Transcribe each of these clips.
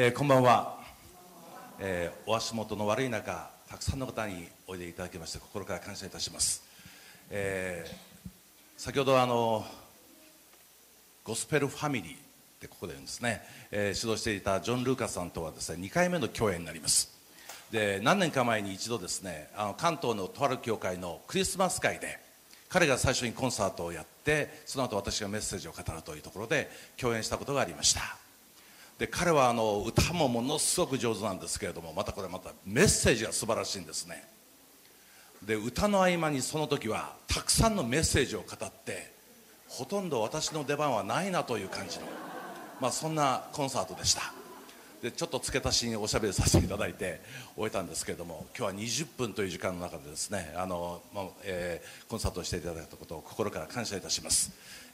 えーこんばんは、えーお足元の悪い中たくさんの方においでいただきまして心から感謝いたします、えー先ほどあのゴスペルファミリーってここで言うんですね、え指導していたジョン・ルーカスさんとはですね2回目の共演になります。で何年か前に一度ですねあの関東のとある教会のクリスマス会で彼が最初にコンサートをやってその後私がメッセージを語るというところで共演したことがありました。で彼はあの歌もものすごく上手なんですけれどもまたこれまたメッセージが素晴らしいんですね。で歌の合間にその時はたくさんのメッセージを語ってほとんど私の出番はないなという感じの、まあ、そんなコンサートでした。でちょっと付け足しにおしゃべりさせていただいて終えたんですけれども今日は20分という時間の中でですねあの、まあえーコンサートをしていただいたことを心から感謝いたします、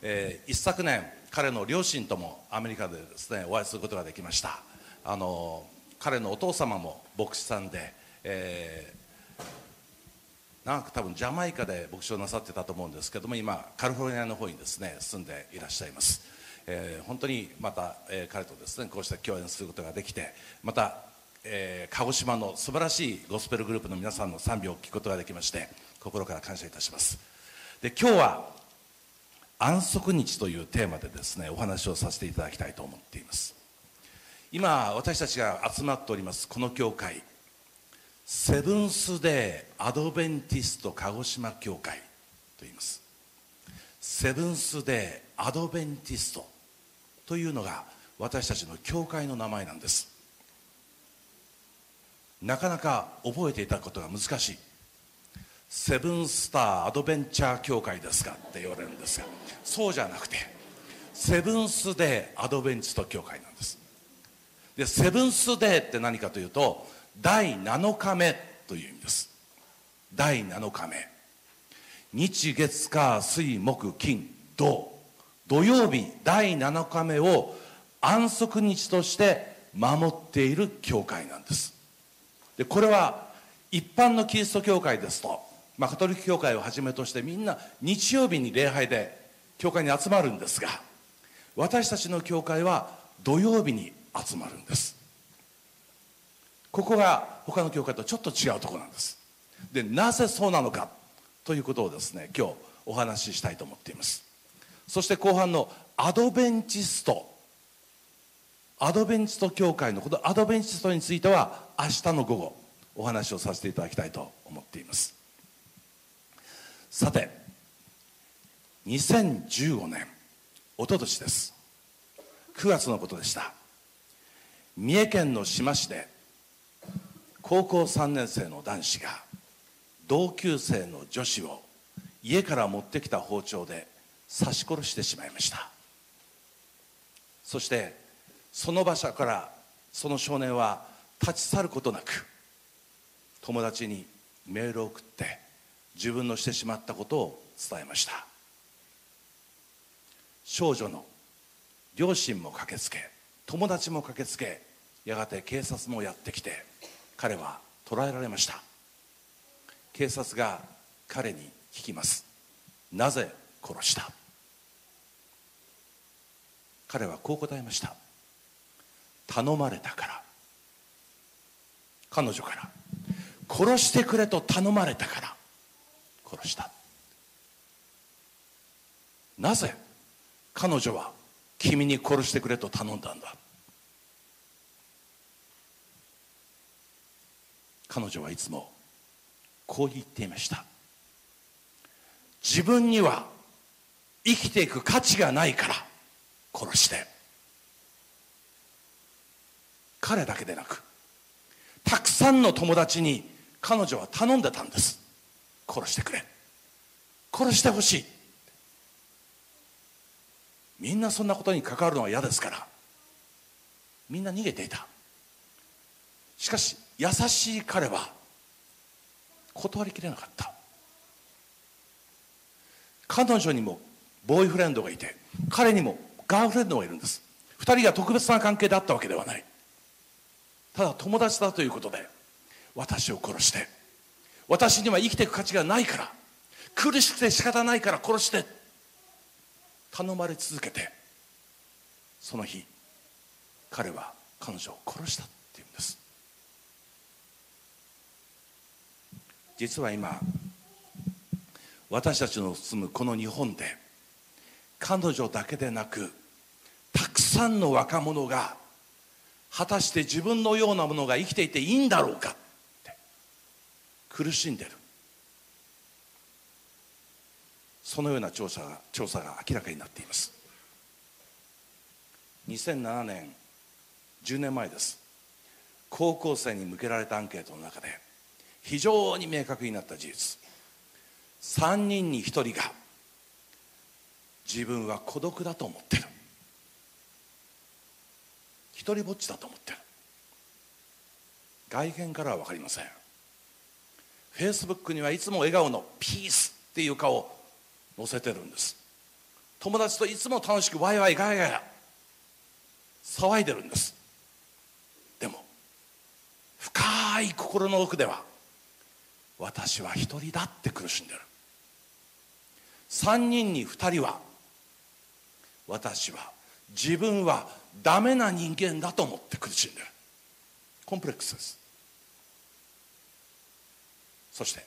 えー一昨年彼の両親ともアメリカでですねお会いすることができました。あの彼のお父様も牧師さんで、えー長く多分ジャマイカで牧師をなさってたと思うんですけども今カリフォルニアの方にですね住んでいらっしゃいます、えー本当にまた、えー彼とですねこうした共演することができてまた、えー鹿児島の素晴らしいゴスペルグループの皆さんの賛美を聞くことができまして心から感謝いたします。で今日は安息日というテーマでですねお話をさせていただきたいと思っています。今私たちが集まっておりますこの教会。セブンス・デー・アドベンティスト鹿児島教会と言います。セブンス・デー・アドベンティストというのが私たちの教会の名前なんです。なかなか覚えていただくことが難しい。セブンスターアドベンチャー教会ですかって言われるんですがそうじゃなくてセブンス・デー・アドベンチスト教会なんです。でセブンス・デーって何かというと第7日目という意味です。第7日目。日月火水木金土。土曜日第7日目を安息日として守っている教会なんです。でこれは一般のキリスト教会ですと、まあ、カトリック教会をはじめとしてみんな日曜日に礼拝で教会に集まるんですが私たちの教会は土曜日に集まるんです。ここが他の教会とちょっと違うところなんです。でなぜそうなのかということをですね今日お話ししたいと思っています。そして後半のアドベンチスト。アドベンチスト教会のこのアドベンチストについては明日の午後お話をさせていただきたいと思っています。さて2015年一昨年です。9月のことでした。三重県の志摩市で高校3年生の男子が同級生の女子を家から持ってきた包丁で刺し殺してしまいました。そしてその場所からその少年は立ち去ることなく友達にメールを送って自分のしてしまったことを伝えました。少女の両親も駆けつけ友達も駆けつけやがて警察もやってきて彼は捕らえられました。警察が彼に聞きます。なぜ殺した？彼はこう答えました。頼まれたから。彼女から殺してくれと頼まれたから。殺した。なぜ彼女は君に殺してくれと頼んだんだ？彼女はいつもこう言っていました。自分には生きていく価値がないから殺して。彼だけでなくたくさんの友達に彼女は頼んでたんです。殺してくれ。殺してほしい。みんなそんなことに関わるのは嫌ですから。みんな逃げていた。しかし優しい彼は断りきれなかった。彼女にもボーイフレンドがいて彼にもガーフレンドがいるんです。二人が特別な関係であったわけではない。ただ友達だということで私を殺して私には生きていく価値がないから。苦しくて仕方ないから殺して。頼まれ続けて。その日彼は彼女を殺したっていうんです。実は今私たちの住むこの日本で彼女だけでなくたくさんの若者が果たして自分のようなものが生きていていいんだろうか。苦しんでる。そのような調査が調査が明らかになっています。2007年10年前です。高校生に向けられたアンケートの中で非常に明確になった事実。3人に1人が自分は孤独だと思ってる。一人ぼっちだと思ってる。外見からは分かりません。フェイスブックにはいつも笑顔のピースっていう顔を載せてるんです。友達といつも楽しくワイワイガヤガヤ騒いでるんです。でも深い心の奥では私は一人だって苦しんでる。3人に2人は私は自分はダメな人間だと思って苦しんでる。コンプレックスです。そして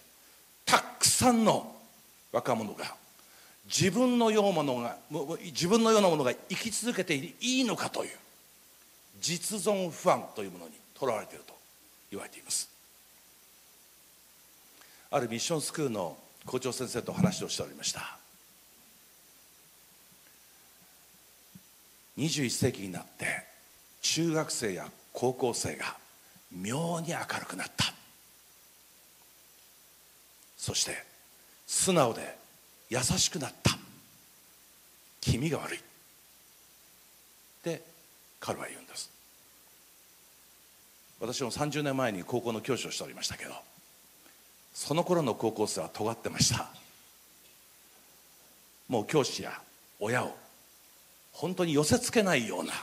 たくさんの若者が自分のようなものが自分のようなものが生き続けていいのかという実存不安というものにとらわれていると言われています。あるミッションスクールの校長先生と話をしておりました。21世紀になって中学生や高校生が妙に明るくなった。そして素直で優しくなった。君が悪い。って彼は言うんです。私も30年前に高校の教師をしておりましたけどその頃の高校生は尖ってました。もう教師や親を本当に寄せつけないような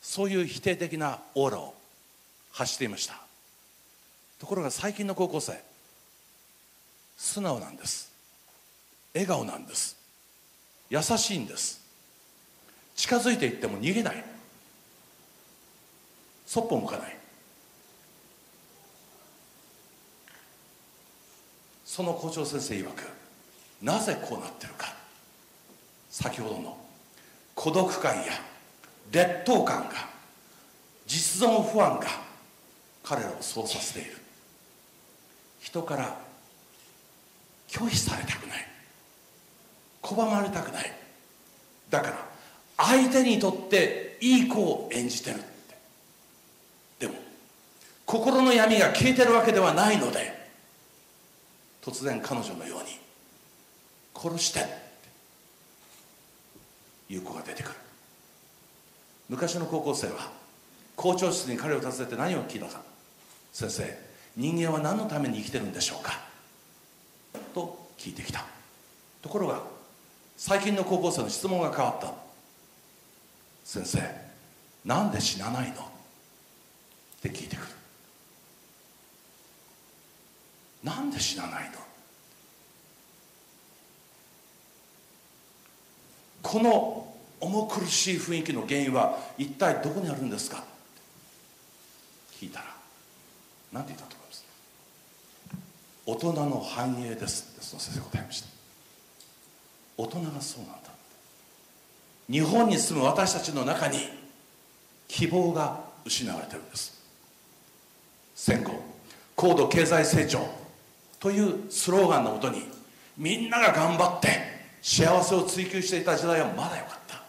そういう否定的なオーラを発していました。ところが最近の高校生素直なんです。笑顔なんです。優しいんです。近づいていっても逃げない。そっぽ向かない。その校長先生曰くなぜこうなってるか。先ほどの孤独感や劣等感が実存不安が彼らをそうさせている。人から拒否されたくない。拒まれたくない。だから相手にとっていい子を演じてるって。でも心の闇が消えてるわけではないので突然彼女のように殺していう子が出てくる。昔の高校生は校長室に彼を訪ねて何を聞いたか。先生人間は何のために生きてるんでしょうか。と聞いてきた。ところが最近の高校生の質問が変わった。先生なんで死なないの？って聞いてくる。なんで死なないの？この重苦しい雰囲気の原因は一体どこにあるんですか？聞いたら何て言ったと思います？大人の繁栄です。ってその先生答えました。大人がそうなんだ日本に住む私たちの中に希望が失われてるんです。戦後高度経済成長というスローガンのもとにみんなが頑張って幸せを追求していた時代はまだよかった。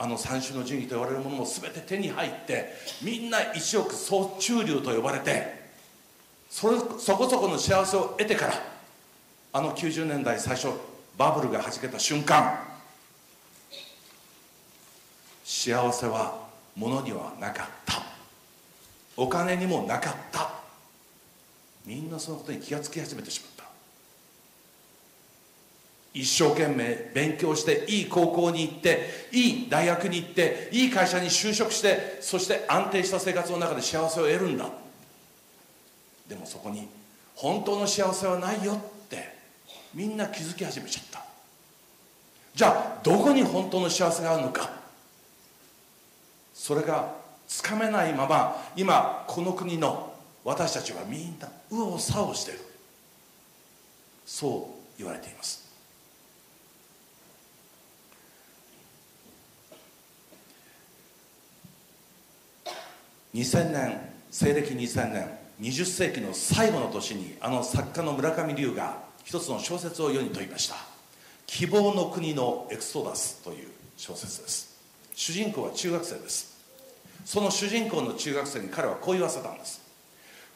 あの三種の神器と言われるものも全て手に入ってみんな一億総中流と呼ばれてそれそこそこの幸せを得てからあの90年代最初バブルがはじけた瞬間幸せは物にはなかった。お金にもなかった。みんなそのことに気がつき始めてしまった。一生懸命勉強していい高校に行っていい大学に行っていい会社に就職してそして安定した生活の中で幸せを得るんだ。でもそこに本当の幸せはないよってみんな気づき始めちゃった。じゃあどこに本当の幸せがあるのか。それがつかめないまま今この国の私たちはみんな右往左往してる。そう言われています。2000年西暦2000年20世紀の最後の年にあの作家の村上龍が一つの小説を世に問いました「希望の国のエクソダス」という小説です。主人公は中学生です。その主人公の中学生に彼はこう言わせたんです。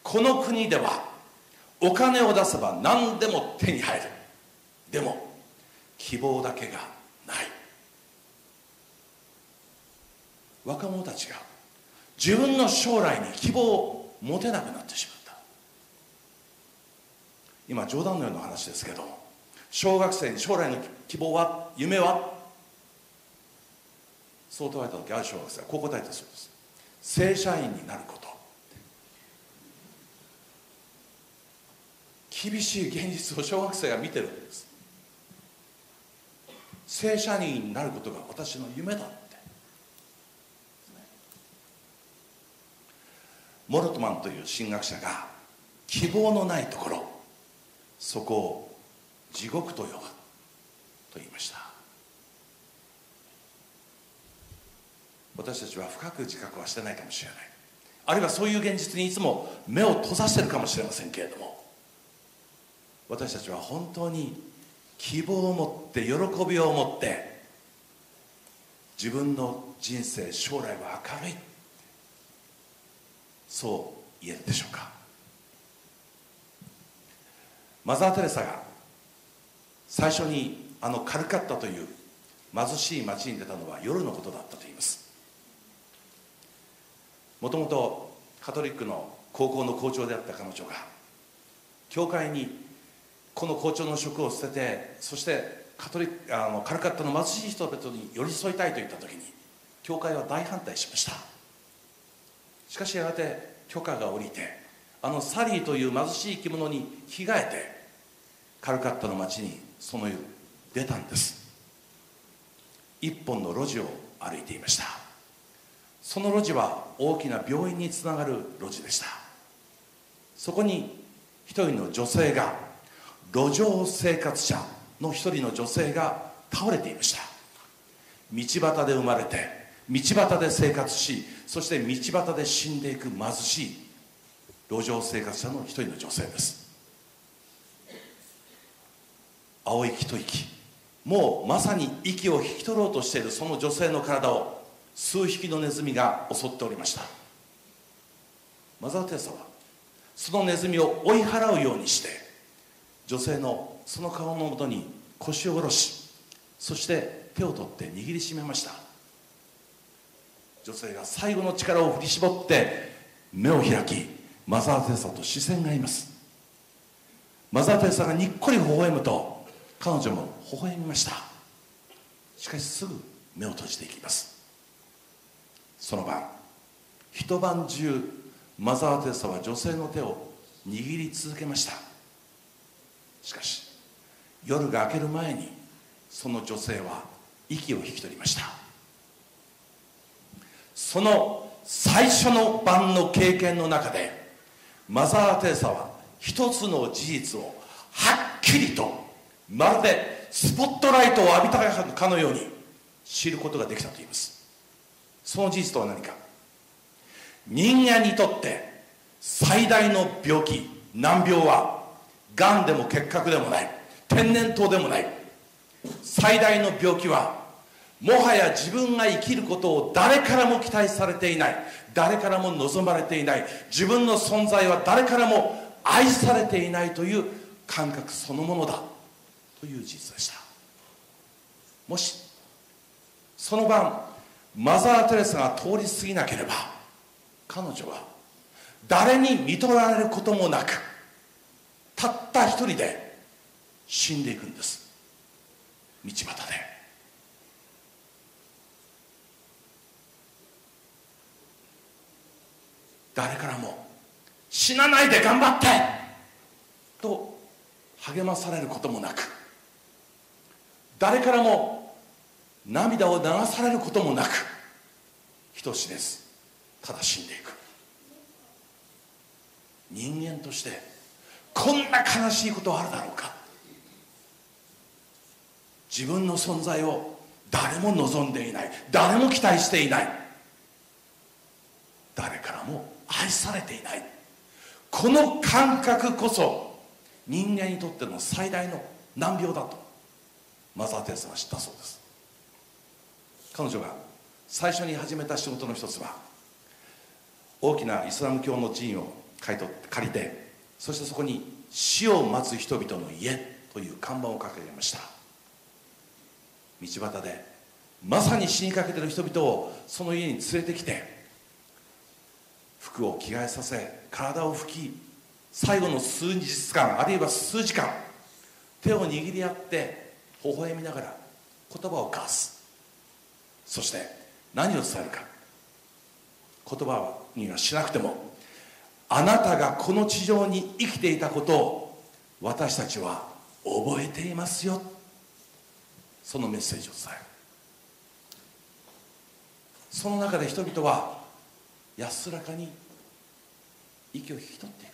この国ではお金を出せば何でも手に入る。でも希望だけがない。若者たちが自分の将来に希望を持てなくなってしまった。今冗談のような話ですけど小学生に将来の希望は夢は？そう問われた時ある小学生はこう答えたそうです。正社員になること。厳しい現実を小学生が見てるんです。正社員になることが私の夢だってモルトマンという神学者が希望のないところそこを地獄と呼ぶと言いました。私たちは深く自覚はしてないかもしれない。あるいはそういう現実にいつも目を閉ざしてるかもしれませんけれども私たちは本当に希望を持って喜びを持って自分の人生将来は明るい。そう言えるでしょうか？マザー・テレサが最初にあのカルカッタという貧しい町に出たのは夜のことだったと言います。もともとカトリックの高校の校長であった彼女が教会にこの校長の職を捨ててそしてカトリックあのカルカッタの貧しい人々に寄り添いたいと言った時に教会は大反対しました。しかしやがて許可が下りてあのサリーという貧しい生き物に着替えてカルカッタの町にその夜出たんです。一本の路地を歩いていました。その路地は大きな病院につながる路地でした。そこに一人の女性が路上生活者の一人の女性が倒れていました。道端で生まれて道端で生活しそして道端で死んでいく貧しい路上生活者の一人の女性です。青い一息もうまさに息を引き取ろうとしているその女性の体を数匹のネズミが襲っておりました。マザー・テレサはそのネズミを追い払うようにして女性のその顔のもとに腰を下ろしそして手を取って握りしめました。女性が最後の力を振り絞って目を開きマザー・テレサと視線がいます。マザー・テレサがにっこり微笑むと彼女も微笑みました。しかしすぐ目を閉じていきます。その晩一晩中マザー・テレサは女性の手を握り続けました。しかし夜が明ける前にその女性は息を引き取りました。その最初の晩の経験の中でマザー・テレサは一つの事実をはっきりとまるでスポットライトを浴びたかのように知ることができたと言います。その事実とは何か？人間にとって最大の病気難病はがんでも結核でもない天然痘でもない。最大の病気はもはや自分が生きることを誰からも期待されていない。誰からも望まれていない。自分の存在は誰からも愛されていないという感覚そのものだ。という事実でした。もしその晩マザー・テレサが通り過ぎなければ彼女は誰に見取られることもなくたった一人で死んでいくんです。道端で。誰からも死なないで頑張ってと励まされることもなく誰からも涙を流されることもなく人死です。ただ死んでいく。人間としてこんな悲しいことはあるだろうか。自分の存在を誰も望んでいない。誰も期待していない。誰からも愛されていない。この感覚こそ人間にとっての最大の難病だとマザー・テレサは知ったそうです。彼女が最初に始めた仕事の一つは大きなイスラム教の寺院を買い取って借りてそしてそこに死を待つ人々の家という看板を掲げました。道端でまさに死にかけてる人々をその家に連れてきて服を着替えさせ体を拭き最後の数日間あるいは数時間手を握り合って微笑みながら言葉を交わす。そして何を伝えるか。言葉にはしなくてもあなたがこの地上に生きていたことを私たちは覚えていますよ。そのメッセージを伝える。その中で人々は安らかに息を引き取っていく。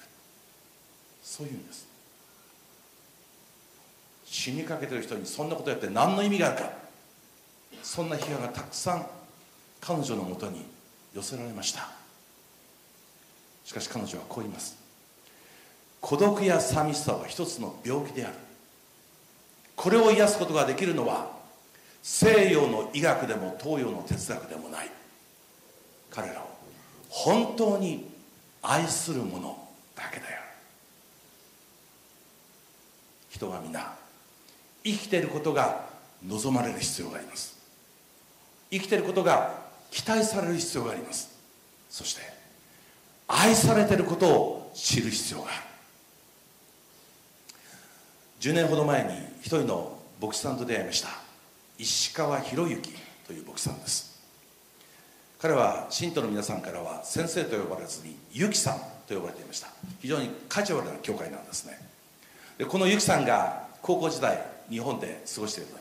そういうんです。死にかけてる人にそんなことやって何の意味があるか。そんな批判がたくさん彼女のもとに寄せられました。しかし彼女はこう言います。孤独や寂しさは一つの病気である。これを癒すことができるのは西洋の医学でも東洋の哲学でもない。彼らを本当に愛するものだけだよ。人は皆生きていることが望まれる必要があります。生きていることが期待される必要があります。そして愛されていることを知る必要がある。10年ほど前に一人の牧師さんと出会いました。石川博之という牧師さんです。彼は信徒の皆さんからは先生と呼ばれずにユキさんと呼ばれていました。非常にカジュアルな教会なんですね。でこのユキさんが高校時代日本で過ごしている時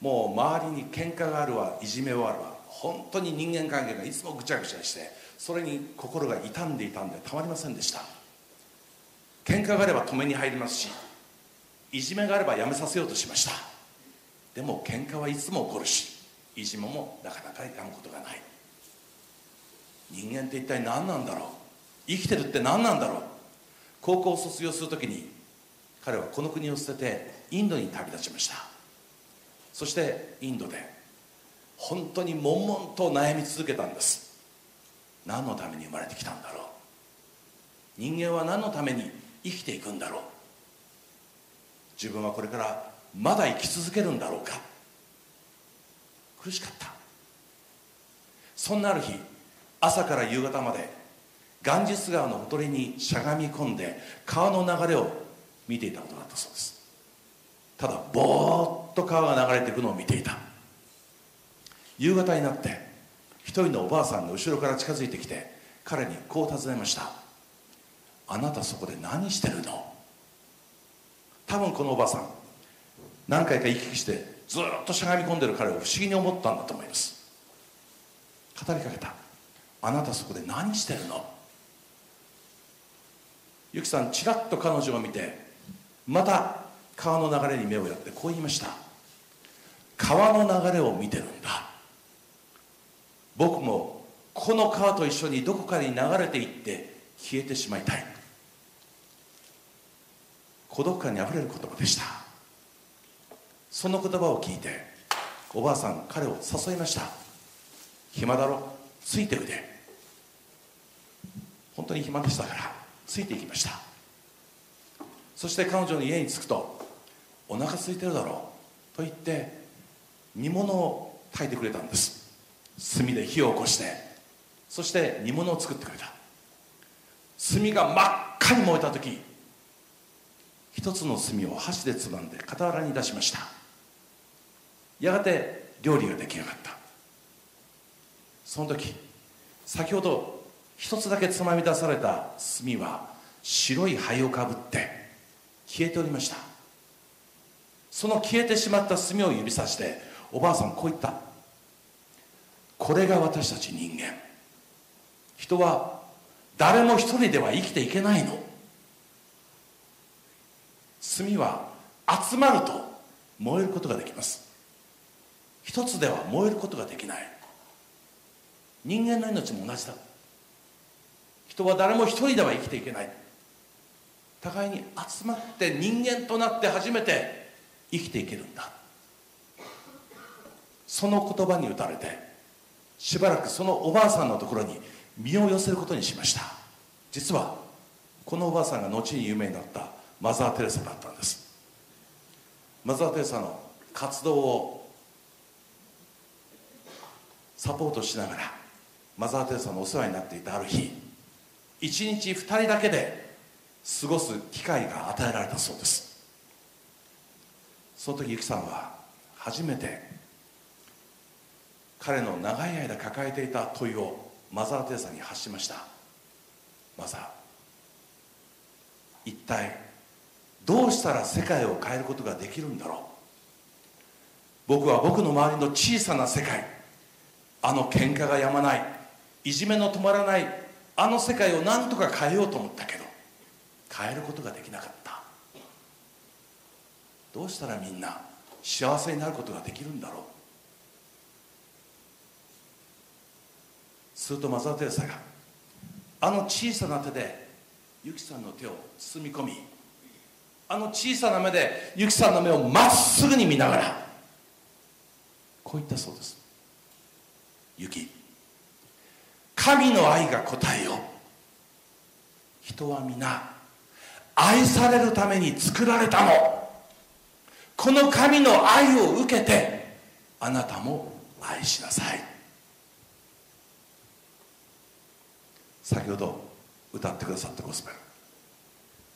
もう周りに喧嘩があるわいじめはあるわ本当に人間関係がいつもぐちゃぐちゃしてそれに心が傷んでいたんでたまりませんでした。喧嘩があれば止めに入りますしいじめがあればやめさせようとしました。でも喧嘩はいつも起こるしいじめもなかなかやむことがない。人間って一体何なんだろう？生きてるって何なんだろう？高校を卒業するときに彼はこの国を捨ててインドに旅立ちました。そしてインドで本当に悶々と悩み続けたんです。何のために生まれてきたんだろう？人間は何のために生きていくんだろう？自分はこれからまだ生き続けるんだろうか？苦しかった。そんなある日朝から夕方までガンジス川のほとりにしゃがみ込んで川の流れを見ていたことがあったそうです。ただぼーっと川が流れていくのを見ていた。夕方になって一人のおばあさんが後ろから近づいてきて彼にこう尋ねましたあなたそこで何してるの？多分このおばあさん何回か行き来してずっとしゃがみ込んでる彼を不思議に思ったんだと思います。語りかけた。あなたそこで何してるの？ゆきさんちらっと彼女を見てまた川の流れに目をやってこう言いました。川の流れを見てるんだ。僕もこの川と一緒にどこかに流れていって消えてしまいたい。孤独感にあふれる言葉でした。その言葉を聞いておばあさん彼を誘いました。暇だろ？ついておいで。本当に暇でしたからついていきました。そして彼女の家に着くとお腹空いてるだろ？うと言って煮物を炊いてくれたんです。炭で火を起こして。そして煮物を作ってくれた。炭が真っ赤に燃えた時一つの炭を箸でつまんで傍らに出しました。やがて料理が出来上がった。その時先ほど一つだけつまみ出された炭は白い灰をかぶって消えておりました。その消えてしまった炭を指さしておばあさんこう言った。ここれが私たち人間。人は誰も一人では生きていけないの。炭は集まると燃えることができます。一つでは燃えることができない。人間の命も同じだ。人は誰も一人では生きていけない。互いに集まって人間となって初めて生きていけるんだ。その言葉に打たれてしばらくそのおばあさんのところに身を寄せることにしました。実はこのおばあさんが後に有名になったマザー・テレサだったんです。マザー・テレサの活動をサポートしながらマザー・テレサのお世話になっていたある日一日二人だけで過ごす機会が与えられたそうです。その時ゆきさんは初めて彼の長い間抱えていた問いをマザー・テレサに発しました。マザー一体どうしたら世界を変えることができるんだろう?僕は僕の周りの小さな世界あの喧嘩がやまないいじめの止まらないあの世界を何とか変えようと思ったけど変えることができなかった。どうしたらみんな幸せになることができるんだろう。するとマザー・テレサがあの小さな手でユキさんの手を包み込みあの小さな目でユキさんの目をまっすぐに見ながらこう言ったそうです。神の愛が答えよ。人は皆愛されるために作られたの。この神の愛を受けてあなたも愛しなさい。先ほど歌ってくださったゴスペル。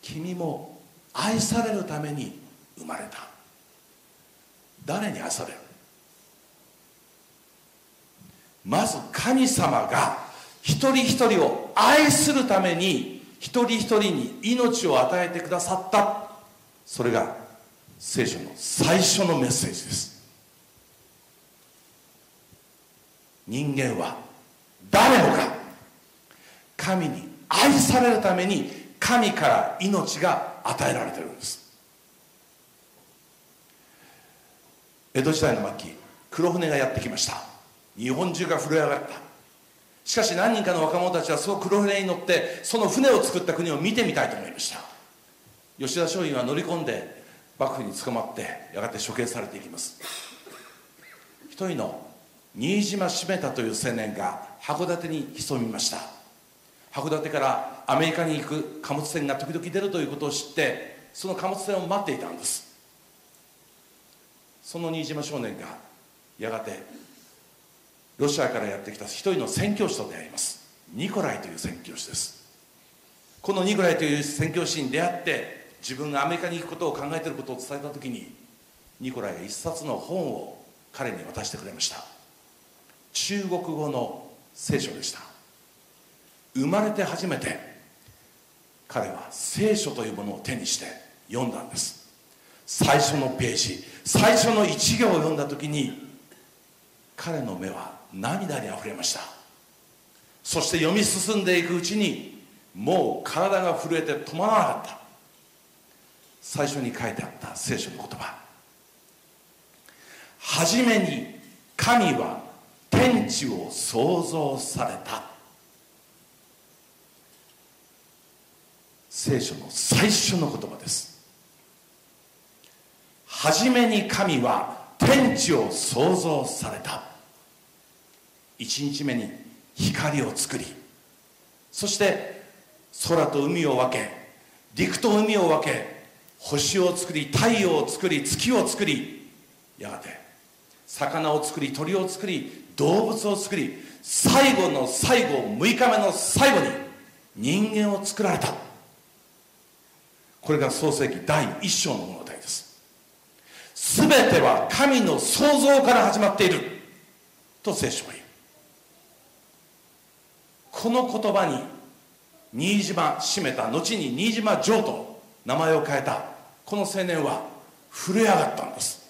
君も愛されるために生まれた。誰に愛される？まず神様が一人一人を愛するために一人一人に命を与えてくださった。それが聖書の最初のメッセージです。人間は誰もが神に愛されるために神から命が与えられてるんです。江戸時代の末期黒船がやってきました。日本中が震え上がった。しかし何人かの若者たちはその黒船に乗ってその船を作った国を見てみたいと思いました。吉田松陰は乗り込んで幕府に捕まってやがて処刑されていきます。一人の新島閉めたという青年が函館に潜みました。函館からアメリカに行く貨物船が時々出るということを知ってその貨物船を待っていたんです。その新島少年がやがてロシアからやってきた一人の宣教師と出会います。ニコライという宣教師です。このニコライという宣教師に出会って自分がアメリカに行くことを考えていることを伝えた時にニコライが一冊の本を彼に渡してくれました。中国語の聖書でした。生まれて初めて彼は聖書というものを手にして読んだんです。最初のページ最初の一行を読んだ時に彼の目は涙にあふれました。そして読み進んでいくうちにもう体が震えて止まらなかった。最初に書いてあった聖書の言葉。初めに神は天地を創造された。聖書の最初の言葉です。初めに神は天地を創造された。1日目に光を作りそして空と海を分け陸と海を分け星を作り太陽を作り月を作りやがて魚を作り鳥を作り動物を作り最後の最後6日目の最後に人間を作られた。これが創世記第一章の物語です。全ては神の創造から始まっていると聖書は言う。この言葉に新島閉めた後に新島城と名前を変えたこの青年は震え上がったんです。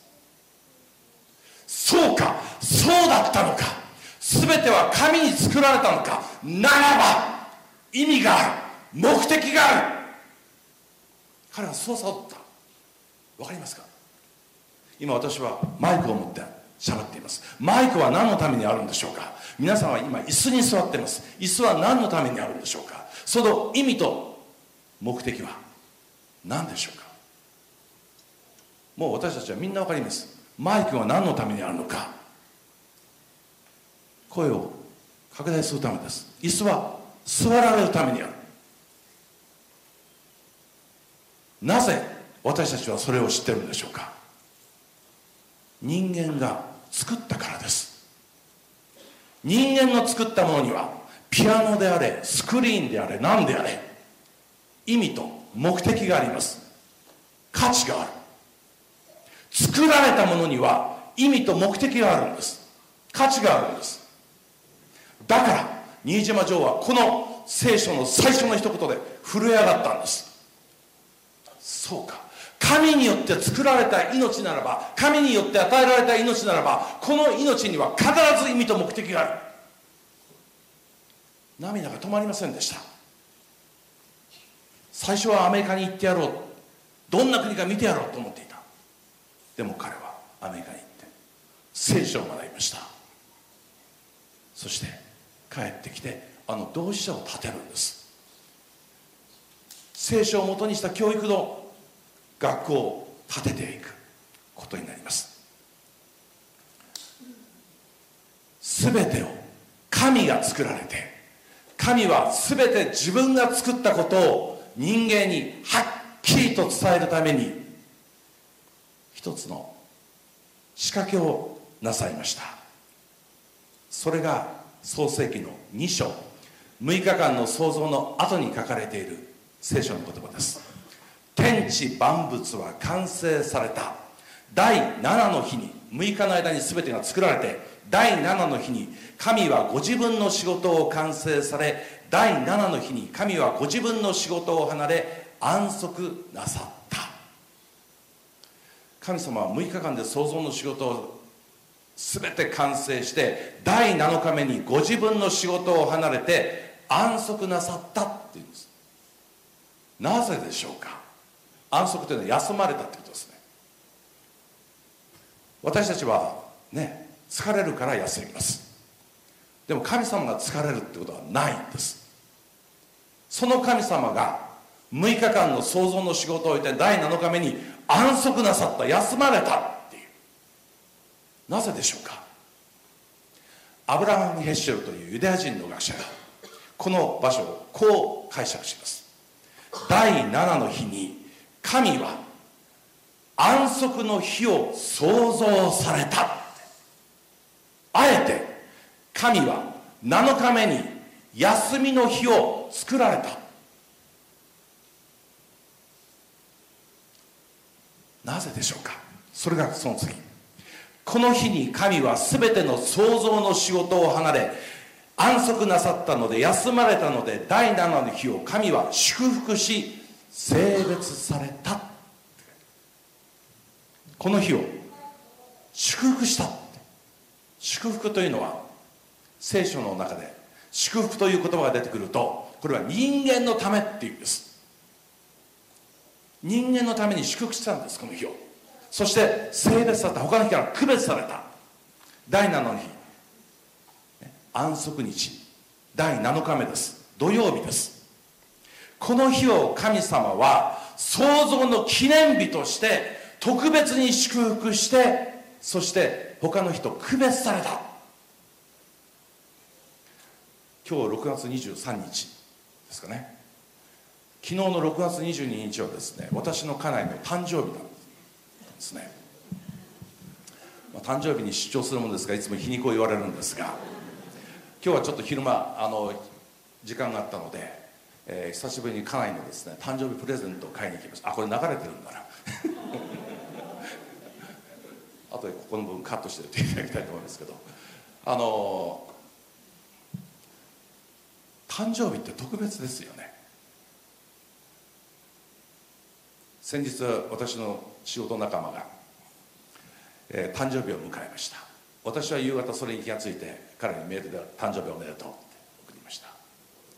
そうかそうだったのか。全ては神に作られたのか。ならば意味がある。目的がある。彼はそう悟った。わかりますか？今私はマイクを持って。喋っています。マイクは何のためにあるんでしょうか？皆さんは今椅子に座っています。椅子は何のためにあるんでしょうか？その意味と目的は何でしょうか？もう私たちはみんな分かります。マイクは何のためにあるのか？声を拡大するためです。椅子は座られるためにある。なぜ私たちはそれを知ってるんでしょうか？人間が作ったからです。人間の作ったものにはピアノであれスクリーンであれ何であれ意味と目的があります。価値がある。作られたものには意味と目的があるんです。価値があるんです。だから新島城はこの聖書の最初の一言で震え上がったんです。そうか。神によって作られた命ならば神によって与えられた命ならばこの命には必ず意味と目的がある。涙が止まりませんでした。最初はアメリカに行ってやろう。どんな国か見てやろうと思っていた。でも彼はアメリカに行って聖書を学びました。そして帰ってきてあの同志社を建てるんです。聖書をもとにした教育の学校を建てていくことになります。全てを神が作られて神は全て自分が作ったことを人間にはっきりと伝えるために一つの仕掛けをなさいました。それが創世紀の2章6日間の創造の後に書かれている聖書の言葉です。天地万物は完成された。第7の日に6日の間に全てが作られて第7の日に神はご自分の仕事を完成され第7の日に神はご自分の仕事を離れ安息なさった。神様は6日間で創造の仕事を全て完成して第7日目にご自分の仕事を離れて安息なさったっていうんです。なぜでしょうか？安息というのは休まれたってことですね。私たちはね疲れるから休みます。でも神様が疲れるってことはないんです。その神様が6日間の創造の仕事を終えて第7日目に安息なさった休まれたっていう。なぜでしょうか。アブラハム・ヘッシェルというユダヤ人の学者がこの場所をこう解釈します。第7の日に神は安息の日を創造された。あえて神は7日目に休みの日を作られた。なぜでしょうか？それがその次。この日に神は全ての創造の仕事を離れ安息なさったので休まれたので第7の日を神は祝福し性別された。この日を祝福した。祝福というのは聖書の中で祝福という言葉が出てくるとこれは人間のためっていうんです。人間のために祝福したんですこの日を。そして性別された他の日から区別された。第7の日。安息日。第7日目です。土曜日です。この日を神様は創造の記念日として特別に祝福してそして他の日と区別された。今日6月23日ですかね。昨日の6月22日はですね私の家内の誕生日なんですね、まあ、誕生日に出張するものですがいつも皮肉を言われるんですが今日はちょっと昼間あの時間があったのでえー、久しぶりに家内のですね誕生日プレゼントを買いに行きました。あこれ流れてるんだな？あとでここの部分カットしておいていただきたいと思いますけど。あのー、誕生日って特別ですよね。先日私の仕事仲間が、えー、誕生日を迎えました。私は夕方それに気がついて彼にメールで「誕生日おめでとう」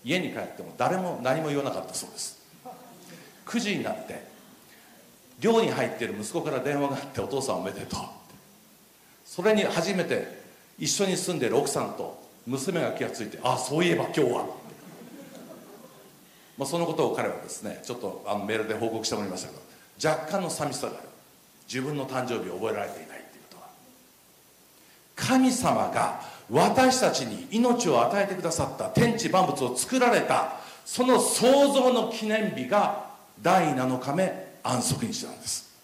家に帰っても誰も何も言わなかったそうです。9時になって寮に入ってる息子から電話があって「お父さんおめでとう」それに初めて一緒に住んでいる奥さんと娘が気が付いて「ああそういえば今日は」まあ、そのことを彼はですねちょっとあのメールで報告してもらいましたけど若干の寂しさがある。自分の誕生日を覚えられていないということは。神様が私たちに命を与えてくださった天地万物を作られたその創造の記念日が第7日目安息日なんです。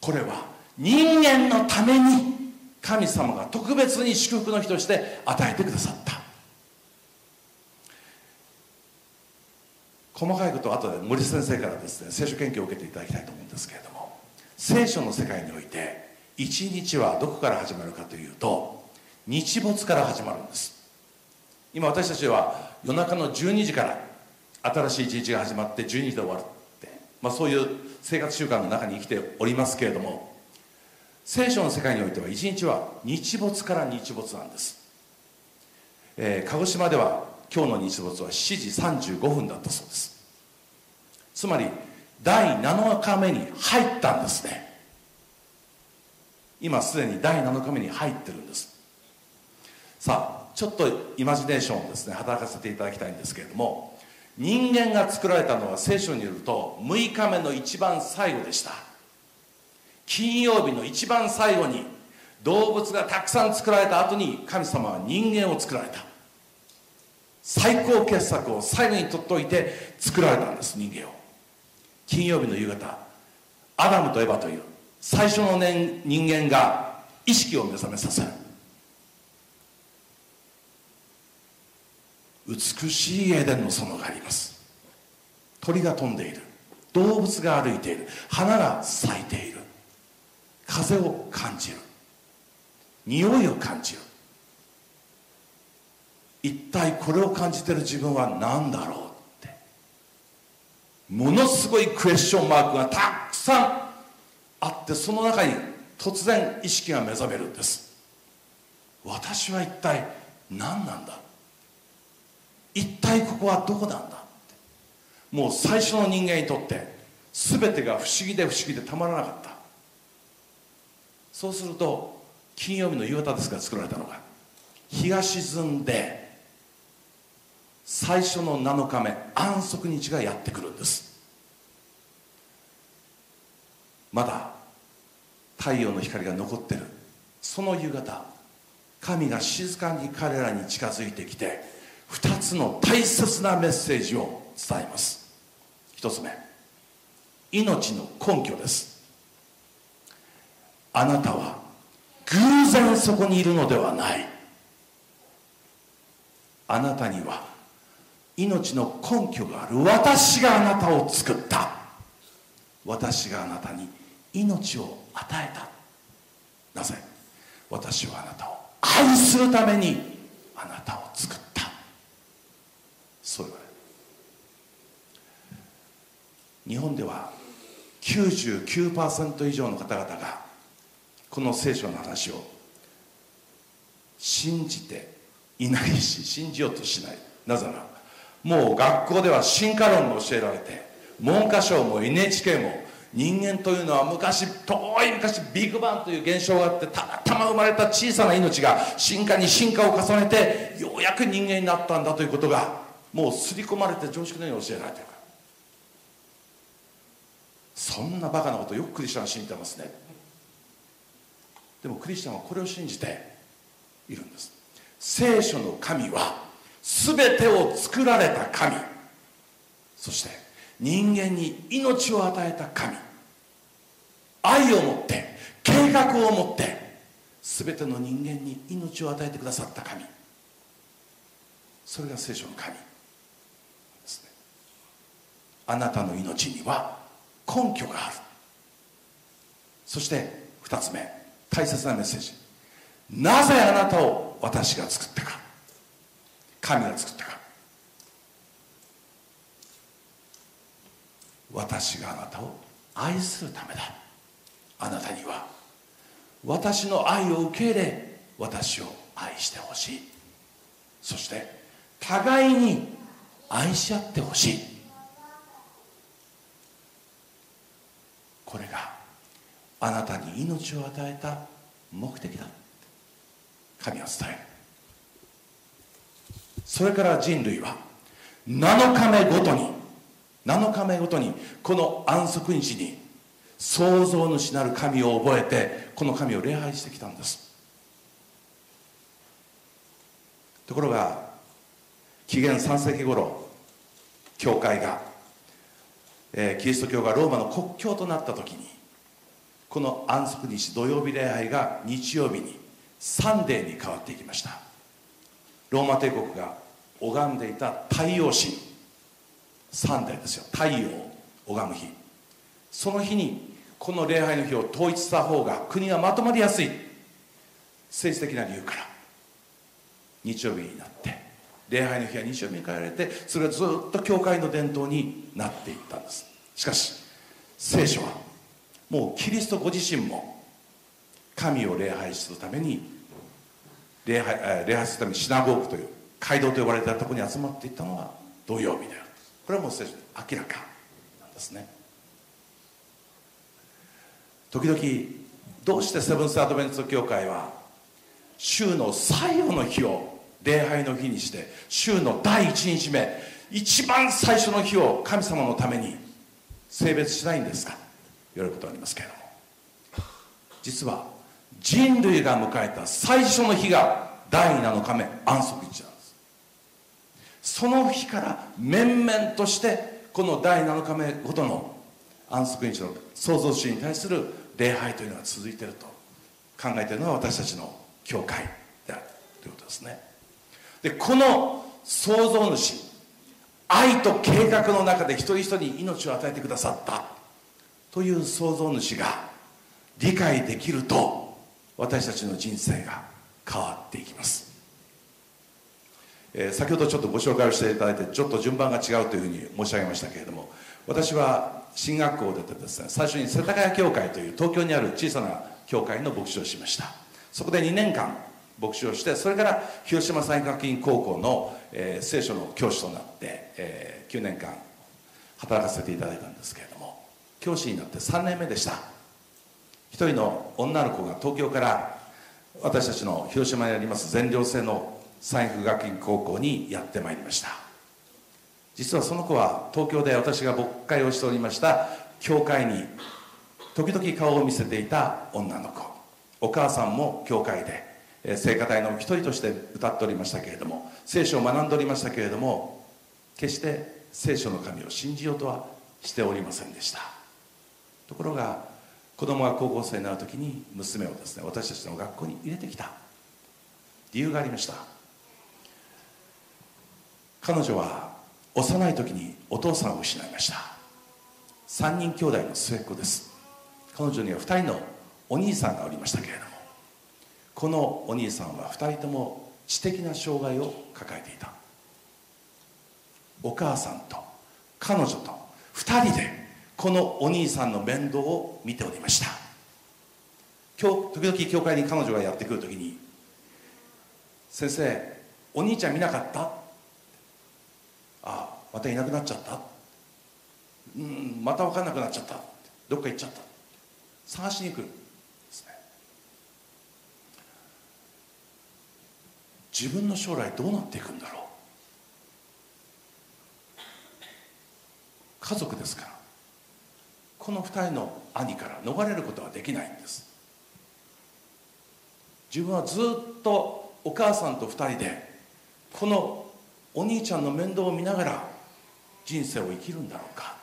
これは人間のために神様が特別に祝福の日として与えてくださった。細かいことは後で森先生からですね聖書研究を受けていただきたいと思うんですけれども聖書の世界において一日はどこから始まるかというと日没から始まるんです。今私たちは夜中の12時から新しい一日が始まって12時で終わるって、まあ、そういう生活習慣の中に生きておりますけれども聖書の世界においては一日は日没から日没なんです、えー、鹿児島では今日の日没は7時35分だったそうです。つまり第7日目に入ったんですね。今すでに第7日目に入ってるんです。さあちょっとイマジネーションをですね働かせていただきたいんですけれども人間が作られたのは聖書によると6日目の一番最後でした。金曜日の一番最後に動物がたくさん作られた後に神様は人間を作られた。最高傑作を最後に取っておいて作られたんです人間を。金曜日の夕方アダムとエバという最初の年人間が意識を目覚めさせる。美しいエデンの園があります。鳥が飛んでいる。動物が歩いている。花が咲いている。風を感じる。匂いを感じる。一体これを感じてる自分は何だろうって。ものすごいクエスチョンマークがたくさんあってその中に突然意識が目覚めるんです。私は一体何なんだ？一体ここはどこなんだ？もう最初の人間にとって全てが不思議で不思議でたまらなかった。そうすると金曜日の夕方ですから作られたのが日が沈んで最初の7日目安息日がやってくるんです。まだ太陽の光が残ってる。その夕方神が静かに彼らに近づいてきて2つの大切なメッセージを伝えます。1つ目命の根拠です。あなたは偶然そこにいるのではない。あなたには命の根拠がある。私があなたを作った。私があなたに命を与えた。なぜ？私はあなたを愛するためにあなたを作った。そう言われる。日本では99%以上の方々がこの聖書の話を信じていないし信じようとしない。なぜならもう学校では進化論が教えられて文科省も NHK も人間というのは昔遠い昔ビッグバンという現象があってたまたま生まれた小さな命が進化に進化を重ねてようやく人間になったんだということがもう刷り込まれて常識のように教えられてる。そんなバカなことよくクリスチャンは信じてますね。でもクリスチャンはこれを信じているんです。聖書の神は全てを作られた神。そして人間に命を与えた神。愛を持って計画を持って全ての人間に命を与えてくださった神。それが聖書の神。ですね。あなたの命には根拠がある。そして2つ目大切なメッセージ。なぜあなたを私が作ったか。神が作ったか。私があなたを愛するためだ。あなたには私の愛を受け入れ私を愛してほしい。そして互いに愛し合ってほしい。これがあなたに命を与えた目的だ。神は伝える。それから人類は7日目ごとに7日目ごとにこの安息日に創造主なる神を覚えてこの神を礼拝してきたんです。ところが紀元3世紀頃教会が、えー、キリスト教がローマの国教となった時にこの安息日土曜日礼拝が日曜日にサンデーに変わっていきました。ローマ帝国が拝んでいた太陽神。サンデーですよ。太陽を拝む日。その日にこの礼拝の日を統一した方が国がまとまりやすい。政治的な理由から。日曜日になって。礼拝の日は日曜日に変えられてそれがずっと教会の伝統になっていったんです。しかし聖書はもうキリストご自身も神を礼拝するために礼拝礼拝するためにシナゴーグという街道と呼ばれたところに集まっていったのは土曜日であるこれはもう聖書明らかなんですね。時々どうしてセブンス・アドベンツ教会は週の最後の日を礼拝の日にして週の第1日目一番最初の日を神様のために性別しないんですか？言われることありますけれども。実は人類が迎えた最初の日が第7日目安息日その日から面々としてこの第7日目ごとの安息日の創造主に対する礼拝というのが続いていると考えているのは私たちの教会であるということですね。でこの創造主愛と計画の中で一人一人に命を与えてくださったという創造主が理解できると私たちの人生が変わっていきます、えー、先ほどちょっとご紹介をしていただいてちょっと順番が違うというふうに申し上げましたけれども私は進学校を出てですね最初に世田谷教会という東京にある小さな教会の牧師をしました。そこで2年間牧師をしてそれから広島産学院高校の、えー、聖書の教師となって、えー、9年間働かせていただいたんですけれども教師になって3年目でした。一人の女の子が東京から私たちの広島にあります全寮制の産育学院高校にやってまいりました。実はその子は東京で私が牧会をしておりました教会に時々顔を見せていた女の子。お母さんも教会で聖歌隊の一人として歌っておりましたけれども聖書を学んでおりましたけれども決して聖書の神を信じようとはしておりませんでした。ところが子供が高校生になる時に娘をですね私たちの学校に入れてきた。理由がありました。彼女は幼い時にお父さんを失いました。3人兄弟の末っ子です。彼女には2人のお兄さんがおりましたけれども。このお兄さんは2人とも知的な障害を抱えていた。お母さんと彼女と2人でこのお兄さんの面倒を見ておりました。今日時々教会に彼女がやってくる時に「先生お兄ちゃん見なかった?」またいなくなっちゃった？うんまた分かんなくなっちゃった。どっか行っちゃった。探しに来るですね。自分の将来どうなっていくんだろう？家族ですから。この2人の兄から逃れることはできないんです。自分はずっとお母さんと2人でこのお兄ちゃんの面倒を見ながら人生を生きるんだろうか。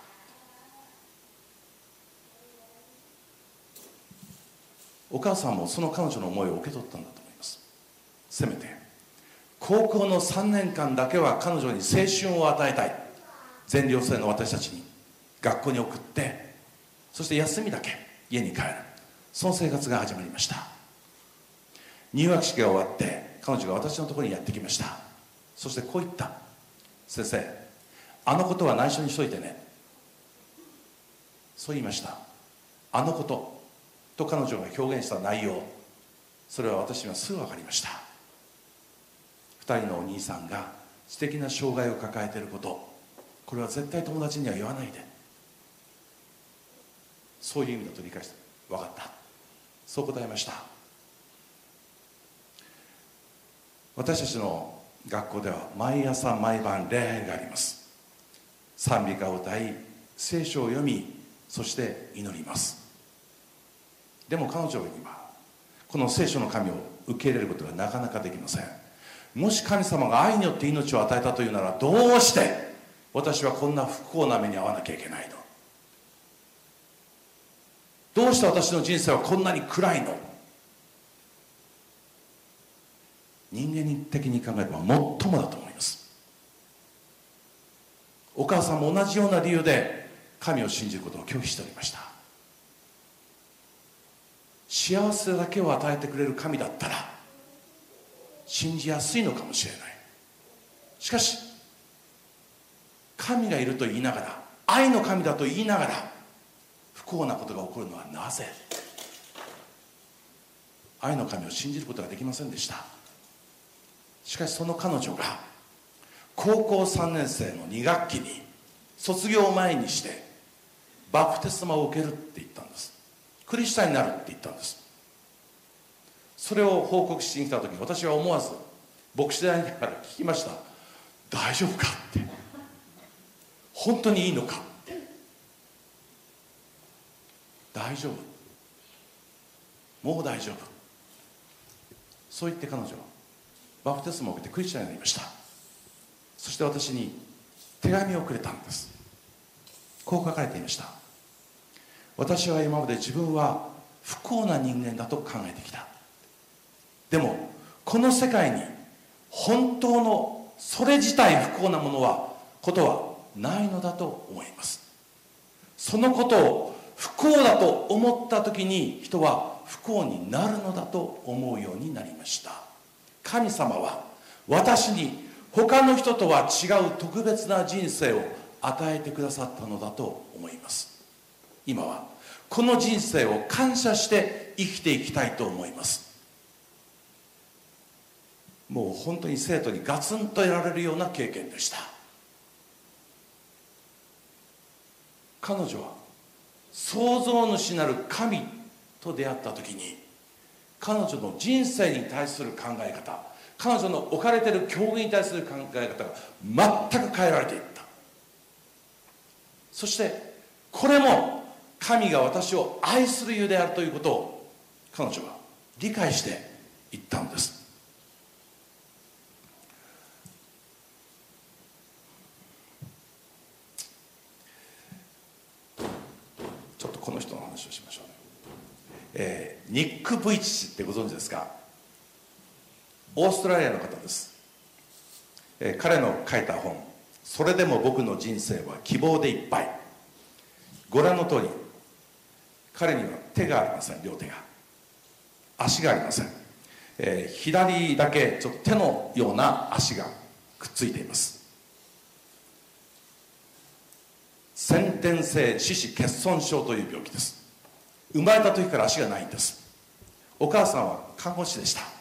お母さんもその彼女の思いを受け取ったんだと思います。せめて高校の3年間だけは彼女に青春を与えたい。全寮制の私たちに学校に送ってそして休みだけ家に帰る。その生活が始まりました。入学式が終わって彼女が私のところにやってきました。そしてこう言った。先生あのことは内緒にしといてね。そう言いました。あのこと。と彼女が表現した内容。それは私にはすぐ分かりました。2人のお兄さんが知的な障害を抱えていること。これは絶対友達には言わないで。そういう意味だと理解して分かった。そう答えました。私たちの学校では毎朝毎晩礼拝があります。賛美歌を歌い聖書を読みそして祈ります。でも彼女にはこの聖書の神を受け入れることがなかなかできません。もし神様が愛によって命を与えたというならどうして私はこんな不幸な目に遭わなきゃいけないの？どうして私の人生はこんなに暗いの？人間的に考えれば最もだと思いますお母さんも同じような理由で神を信じることを拒否しておりました。幸せだけを与えてくれる神だったら信じやすいのかもしれない。しかし神がいると言いながら愛の神だと言いながら不幸なことが起こるのはなぜ？愛の神を信じることができませんでした。しかしその彼女が高校3年生の2学期に卒業前にしてバプテスマを受けるって言ったんです。クリスチャンになるって言ったんです。それを報告しに来た時私は思わず牧師でありながら聞きました。大丈夫かって。本当にいいのかって。大丈夫。もう大丈夫。そう言って彼女はバプテスマを受けてクリスチャンになりました。そして私に手紙をくれたんです。こう書かれていました。私は今まで自分は不幸な人間だと考えてきた。でもこの世界に本当のそれ自体不幸なものはことはないのだと思います。そのことを不幸だと思った時に人は不幸になるのだと思うようになりました。神様は私に他の人とは違う特別な人生を与えてくださったのだと思います。今はこの人生を感謝して生きていきたいと思います。もう本当に生徒にガツンと得られるような経験でした。彼女は創造主なる神と出会った時に彼女の人生に対する考え方彼女の置かれている境遇に対する考え方が全く変えられていった。そしてこれも神が私を愛する理由であるということを彼女は理解していったんです。ちょっとこの人の話をしましょう、ね、えー、ニック・ブイチってご存知ですか？オーストラリアの方です、え、彼の書いた本「それでも僕の人生は希望でいっぱい」ご覧の通り彼には手がありません両手が。足がありません、えー、左だけちょっと手のような足がくっついています。先天性四肢欠損症という病気です。生まれた時から足がないんです。お母さんは看護師でした。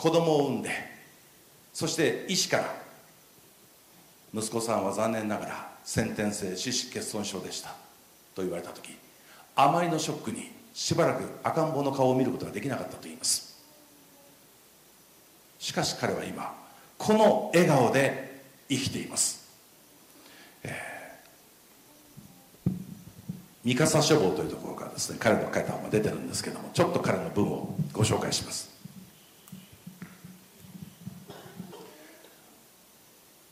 子供を産んでそして医師から息子さんは残念ながら先天性四肢欠損症でしたと言われた時あまりのショックにしばらく赤ん坊の顔を見ることができなかったと言います。しかし彼は今この笑顔で生きています、えー三笠書房というところからですね彼の書いた本が出てるんですけどもちょっと彼の文をご紹介します。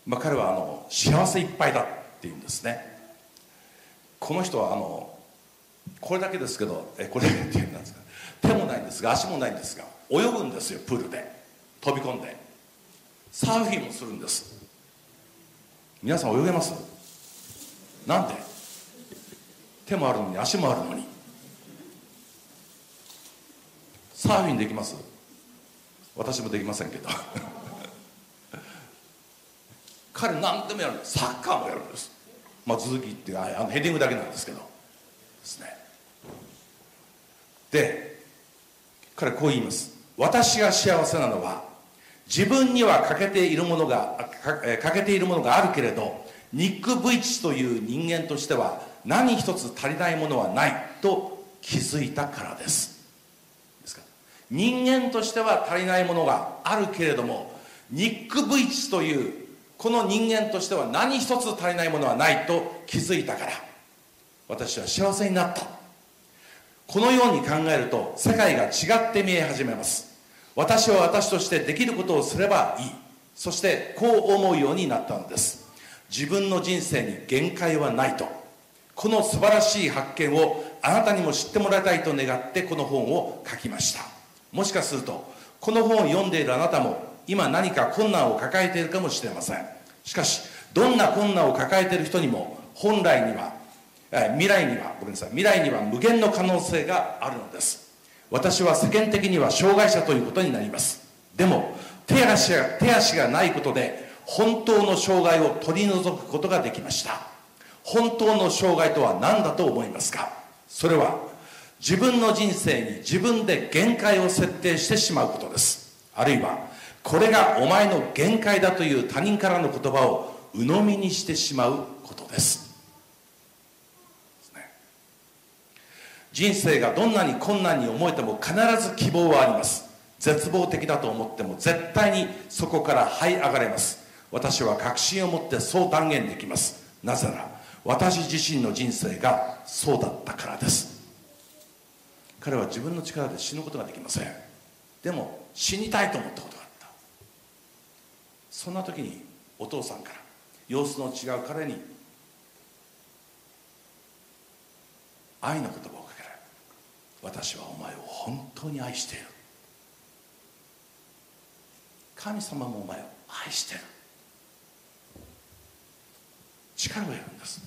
まあ彼はあの幸せいっぱいだっていうんですね。この人はあのこれだけですけどえこれだけっていうんですか？手もないんですが足もないんですが泳ぐんですよプールで。飛び込んで。サーフィンもするんです。皆さん泳げます？なんで？手もあるのに足もあるのに。サーフィンできます？私もできませんけど。彼何でもやるんです。サッカーもやるんです。まあ続きってあのヘディングだけなんですけど。ですね。で彼こう言います。私が幸せなのは自分には欠けているものが欠けているものがあるけれどニック・ブイチという人間としては何一つ足りないものはないと気づいたからです。ですか人間としては足りないものがあるけれどもニック・ブイチというこの人間としては何一つ足りないものはないと気づいたから。私は幸せになった。このように考えると世界が違って見え始めます。私は私としてできることをすればいい。そしてこう思うようになったのです。自分の人生に限界はないと。この素晴らしい発見をあなたにも知ってもらいたいと願ってこの本を書きました。もしかするとこの本を読んでいるあなたも今何か困難を抱えているかもしれません。しかしどんな困難を抱えている人にも本来には未来にはごめんなさい未来には無限の可能性があるのです。私は世間的には障害者ということになります。でも手足が手足がないことで本当の障害を取り除くことができました。本当の障害とは何だと思いますか？それは自分の人生に自分で限界を設定してしまうことです。あるいはこれがお前の限界だという他人からの言葉を鵜呑みにしてしまうことです。人生がどんなに困難に思えても必ず希望はあります。絶望的だと思っても絶対にそこから這い上がれます。私は確信を持ってそう断言できます。なぜなら私自身の人生がそうだったからです。彼は自分の力で死ぬことができません。でも死にたいと思ったことそんな時にお父さんから様子の違う彼に愛の言葉をかけられ私はお前を本当に愛している。神様もお前を愛している。力を得るんです。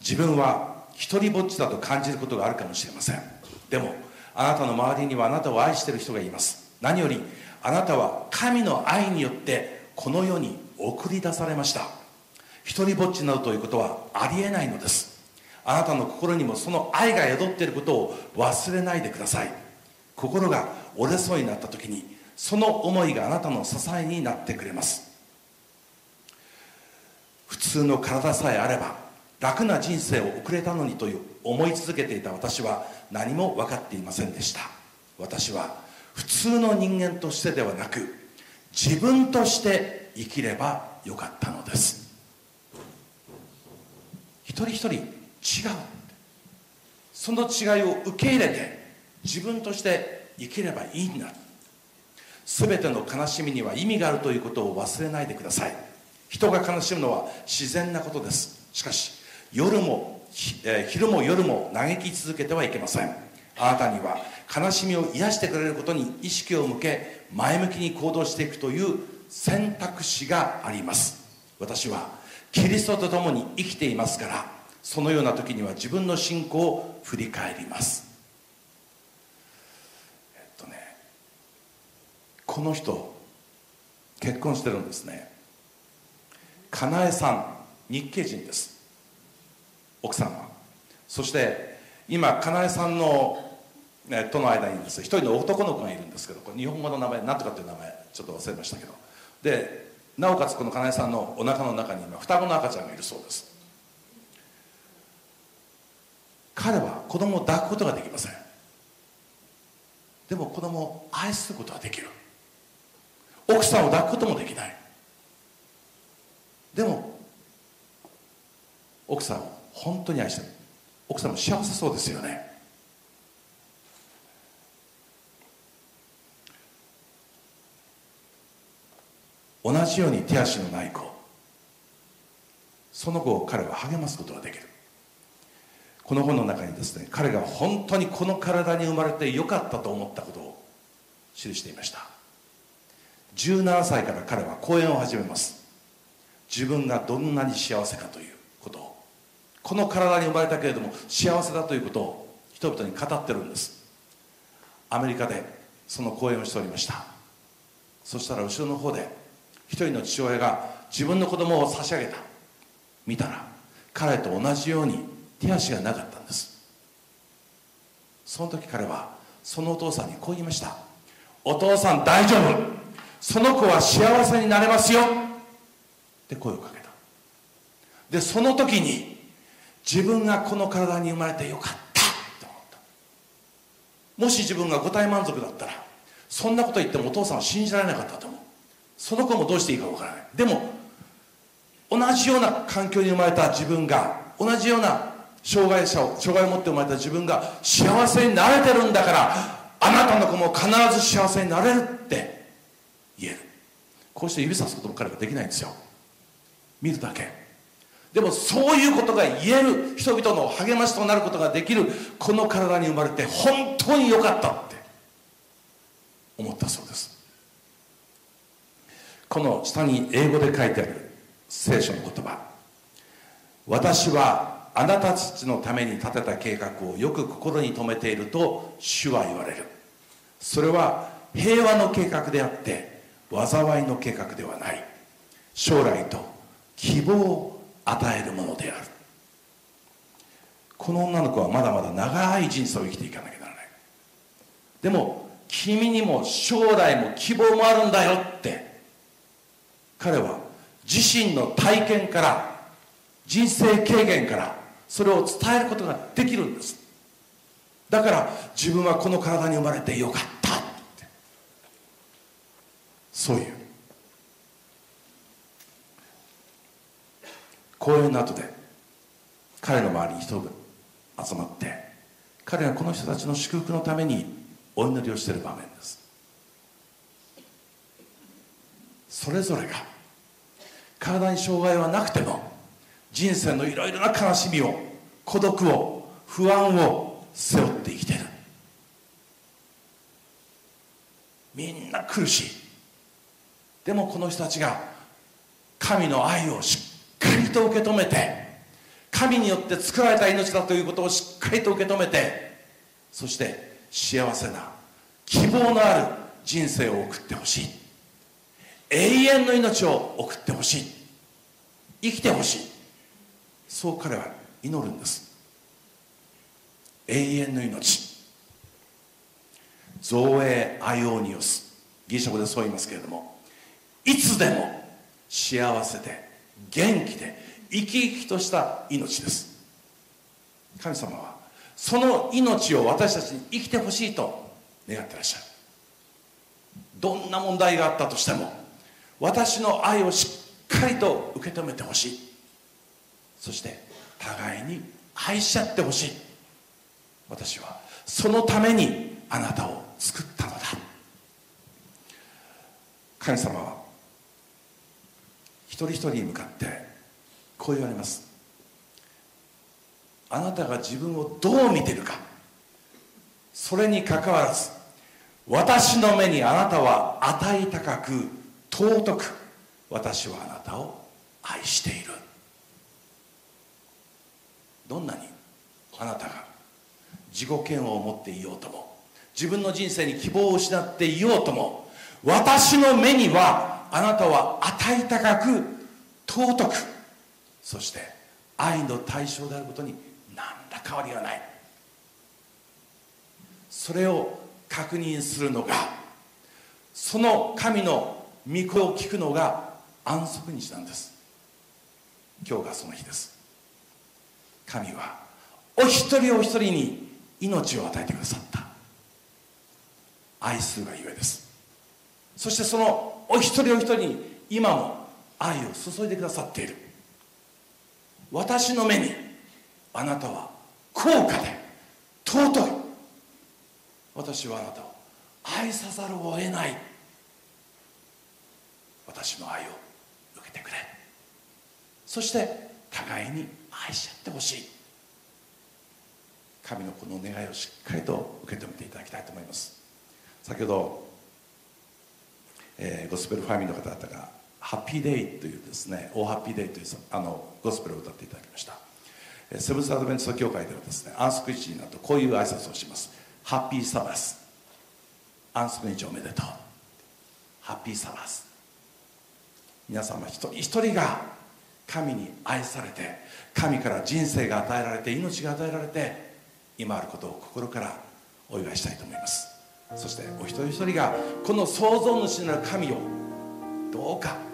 自分は一人ぼっちだと感じることがあるかもしれません。でもあなたの周りにはあなたを愛している人がいます。何よりあなたは神の愛によってこの世に送り出されました。一人ぼっちになるということはありえないのです。あなたの心にもその愛が宿っていることを忘れないでください。心が折れそうになった時にその思いがあなたの支えになってくれます。普通の体さえあれば楽な人生を送れたのにという思い続けていた私は何も分かっていませんでした。私は普通の人間としてではなく自分として生きればよかったのです。一人一人違うその違いを受け入れて自分として生きればいいんだ。全ての悲しみには意味があるということを忘れないでください。人が悲しむのは自然なことです。しかし夜も、え、昼も夜も嘆き続けてはいけません。あなたには悲しみを癒してくれることに意識を向け前向きに行動していくという選択肢があります。私はキリストと共に生きていますからそのような時には自分の信仰を振り返ります。えっとねこの人結婚してるんですね。かなえさん日系人です。奥さんはそして今かなえさんの、ね、との間にですね一人の男の子がいるんですけどこれ日本語の名前何とかっていう名前ちょっと忘れましたけど。でなおかつこのかなえさんのお腹の中に今双子の赤ちゃんがいるそうです。彼は子供を抱くことができません。でも子供を愛することはできる。奥さんを抱くこともできない。でも奥さんを本当に愛してる。奥さんも幸せそうですよね。同じように手足のない子。その子を彼は励ますことができる。この本の中にですね彼が本当にこの体に生まれてよかったと思ったことを記していました。17歳から彼は講演を始めます。自分がどんなに幸せかという。この体に生まれたけれども幸せだということを人々に語ってるんです。アメリカでその講演をしておりました。そしたら後ろの方で一人の父親が自分の子供を差し上げた。見たら彼と同じように手足がなかったんです。その時彼はそのお父さんにこう言いました。お父さん大丈夫。その子は幸せになれますよ。って声をかけた。でその時に自分がこの体に生まれてよかったって思った。もし自分が五体満足だったらそんなこと言ってもお父さんは信じられなかったと思う。その子もどうしていいかわからない。でも同じような環境に生まれた自分が同じような障害者を障害を持って生まれた自分が幸せになれてるんだからあなたの子も必ず幸せになれるって言える。こうして指さすことも彼はできないんですよ。見るだけ。でもそういうことが言える人々の励ましとなることができるこの体に生まれて本当に良かったって思ったそうです。この下に英語で書いてある聖書の言葉。私はあなたたちのために立てた計画をよく心に留めていると主は言われる。それは平和の計画であって災いの計画ではない。将来と希望を与えるものである。この女の子はまだまだ長い人生を生きていかなきゃならない。でも君にも将来も希望もあるんだよって。彼は自身の体験から人生経験からそれを伝えることができるんです。だから自分はこの体に生まれてよかったって。そういう。講演の後で彼の周りに人が集まって彼がこの人たちの祝福のためにお祈りをしている場面です。それぞれが体に障害はなくても人生のいろいろな悲しみを孤独を不安を背負って生きている。みんな苦しい。でもこの人たちが神の愛をしっかりと受け止めて神によって作られた命だということをしっかりと受け止めてそして幸せな希望のある人生を送ってほしい。永遠の命を送ってほしい。生きてほしい。そう彼は祈るんです。永遠の命。造営アイオニオスギリシャ語でそう言いますけれどもいつでも幸せで元気で生き生きとした命です。神様はその命を私たちに生きてほしいと願ってらっしゃる。どんな問題があったとしても私の愛をしっかりと受け止めてほしい。そして互いに愛し合ってほしい。私はそのためにあなたを作ったのだ。神様は一人一人に向かってこう言われます。あなたが自分をどう見てるか。それにかかわらず私の目にあなたは値高く尊く私はあなたを愛している。どんなにあなたが自己嫌悪を持っていようとも自分の人生に希望を失っていようとも私の目にはあなたは値高く尊くそして愛の対象であることに何ら変わりはない。それを確認するのがその神の御声を聞くのが安息日なんです。今日がその日です。神はお一人お一人に命を与えてくださった。愛するがゆえです。そしてそのお一人お一人に今も愛を注いでくださっている。私の目にあなたは高価で尊い。私はあなたを愛さざるを得ない。私の愛を受けてくれ。そして互いに愛し合ってほしい。神のこの願いをしっかりと受け止めていただきたいと思います。先ほど、えー、ゴスペルファミリーの方々が「ハッピーデイ」というですね「オーハッピーデイ」というあのゴスペルを歌っていただきました。セブンス・アドベンチスト教会ではですね安息日になるとこういう挨拶をします「ハッピーサバス」安息日おめでとう。ハッピーサバス皆様一人一人が神に愛されて神から人生が与えられて命が与えられて今あることを心からお祝いしたいと思います。そしてお一人一人がこの創造主なる神をどうか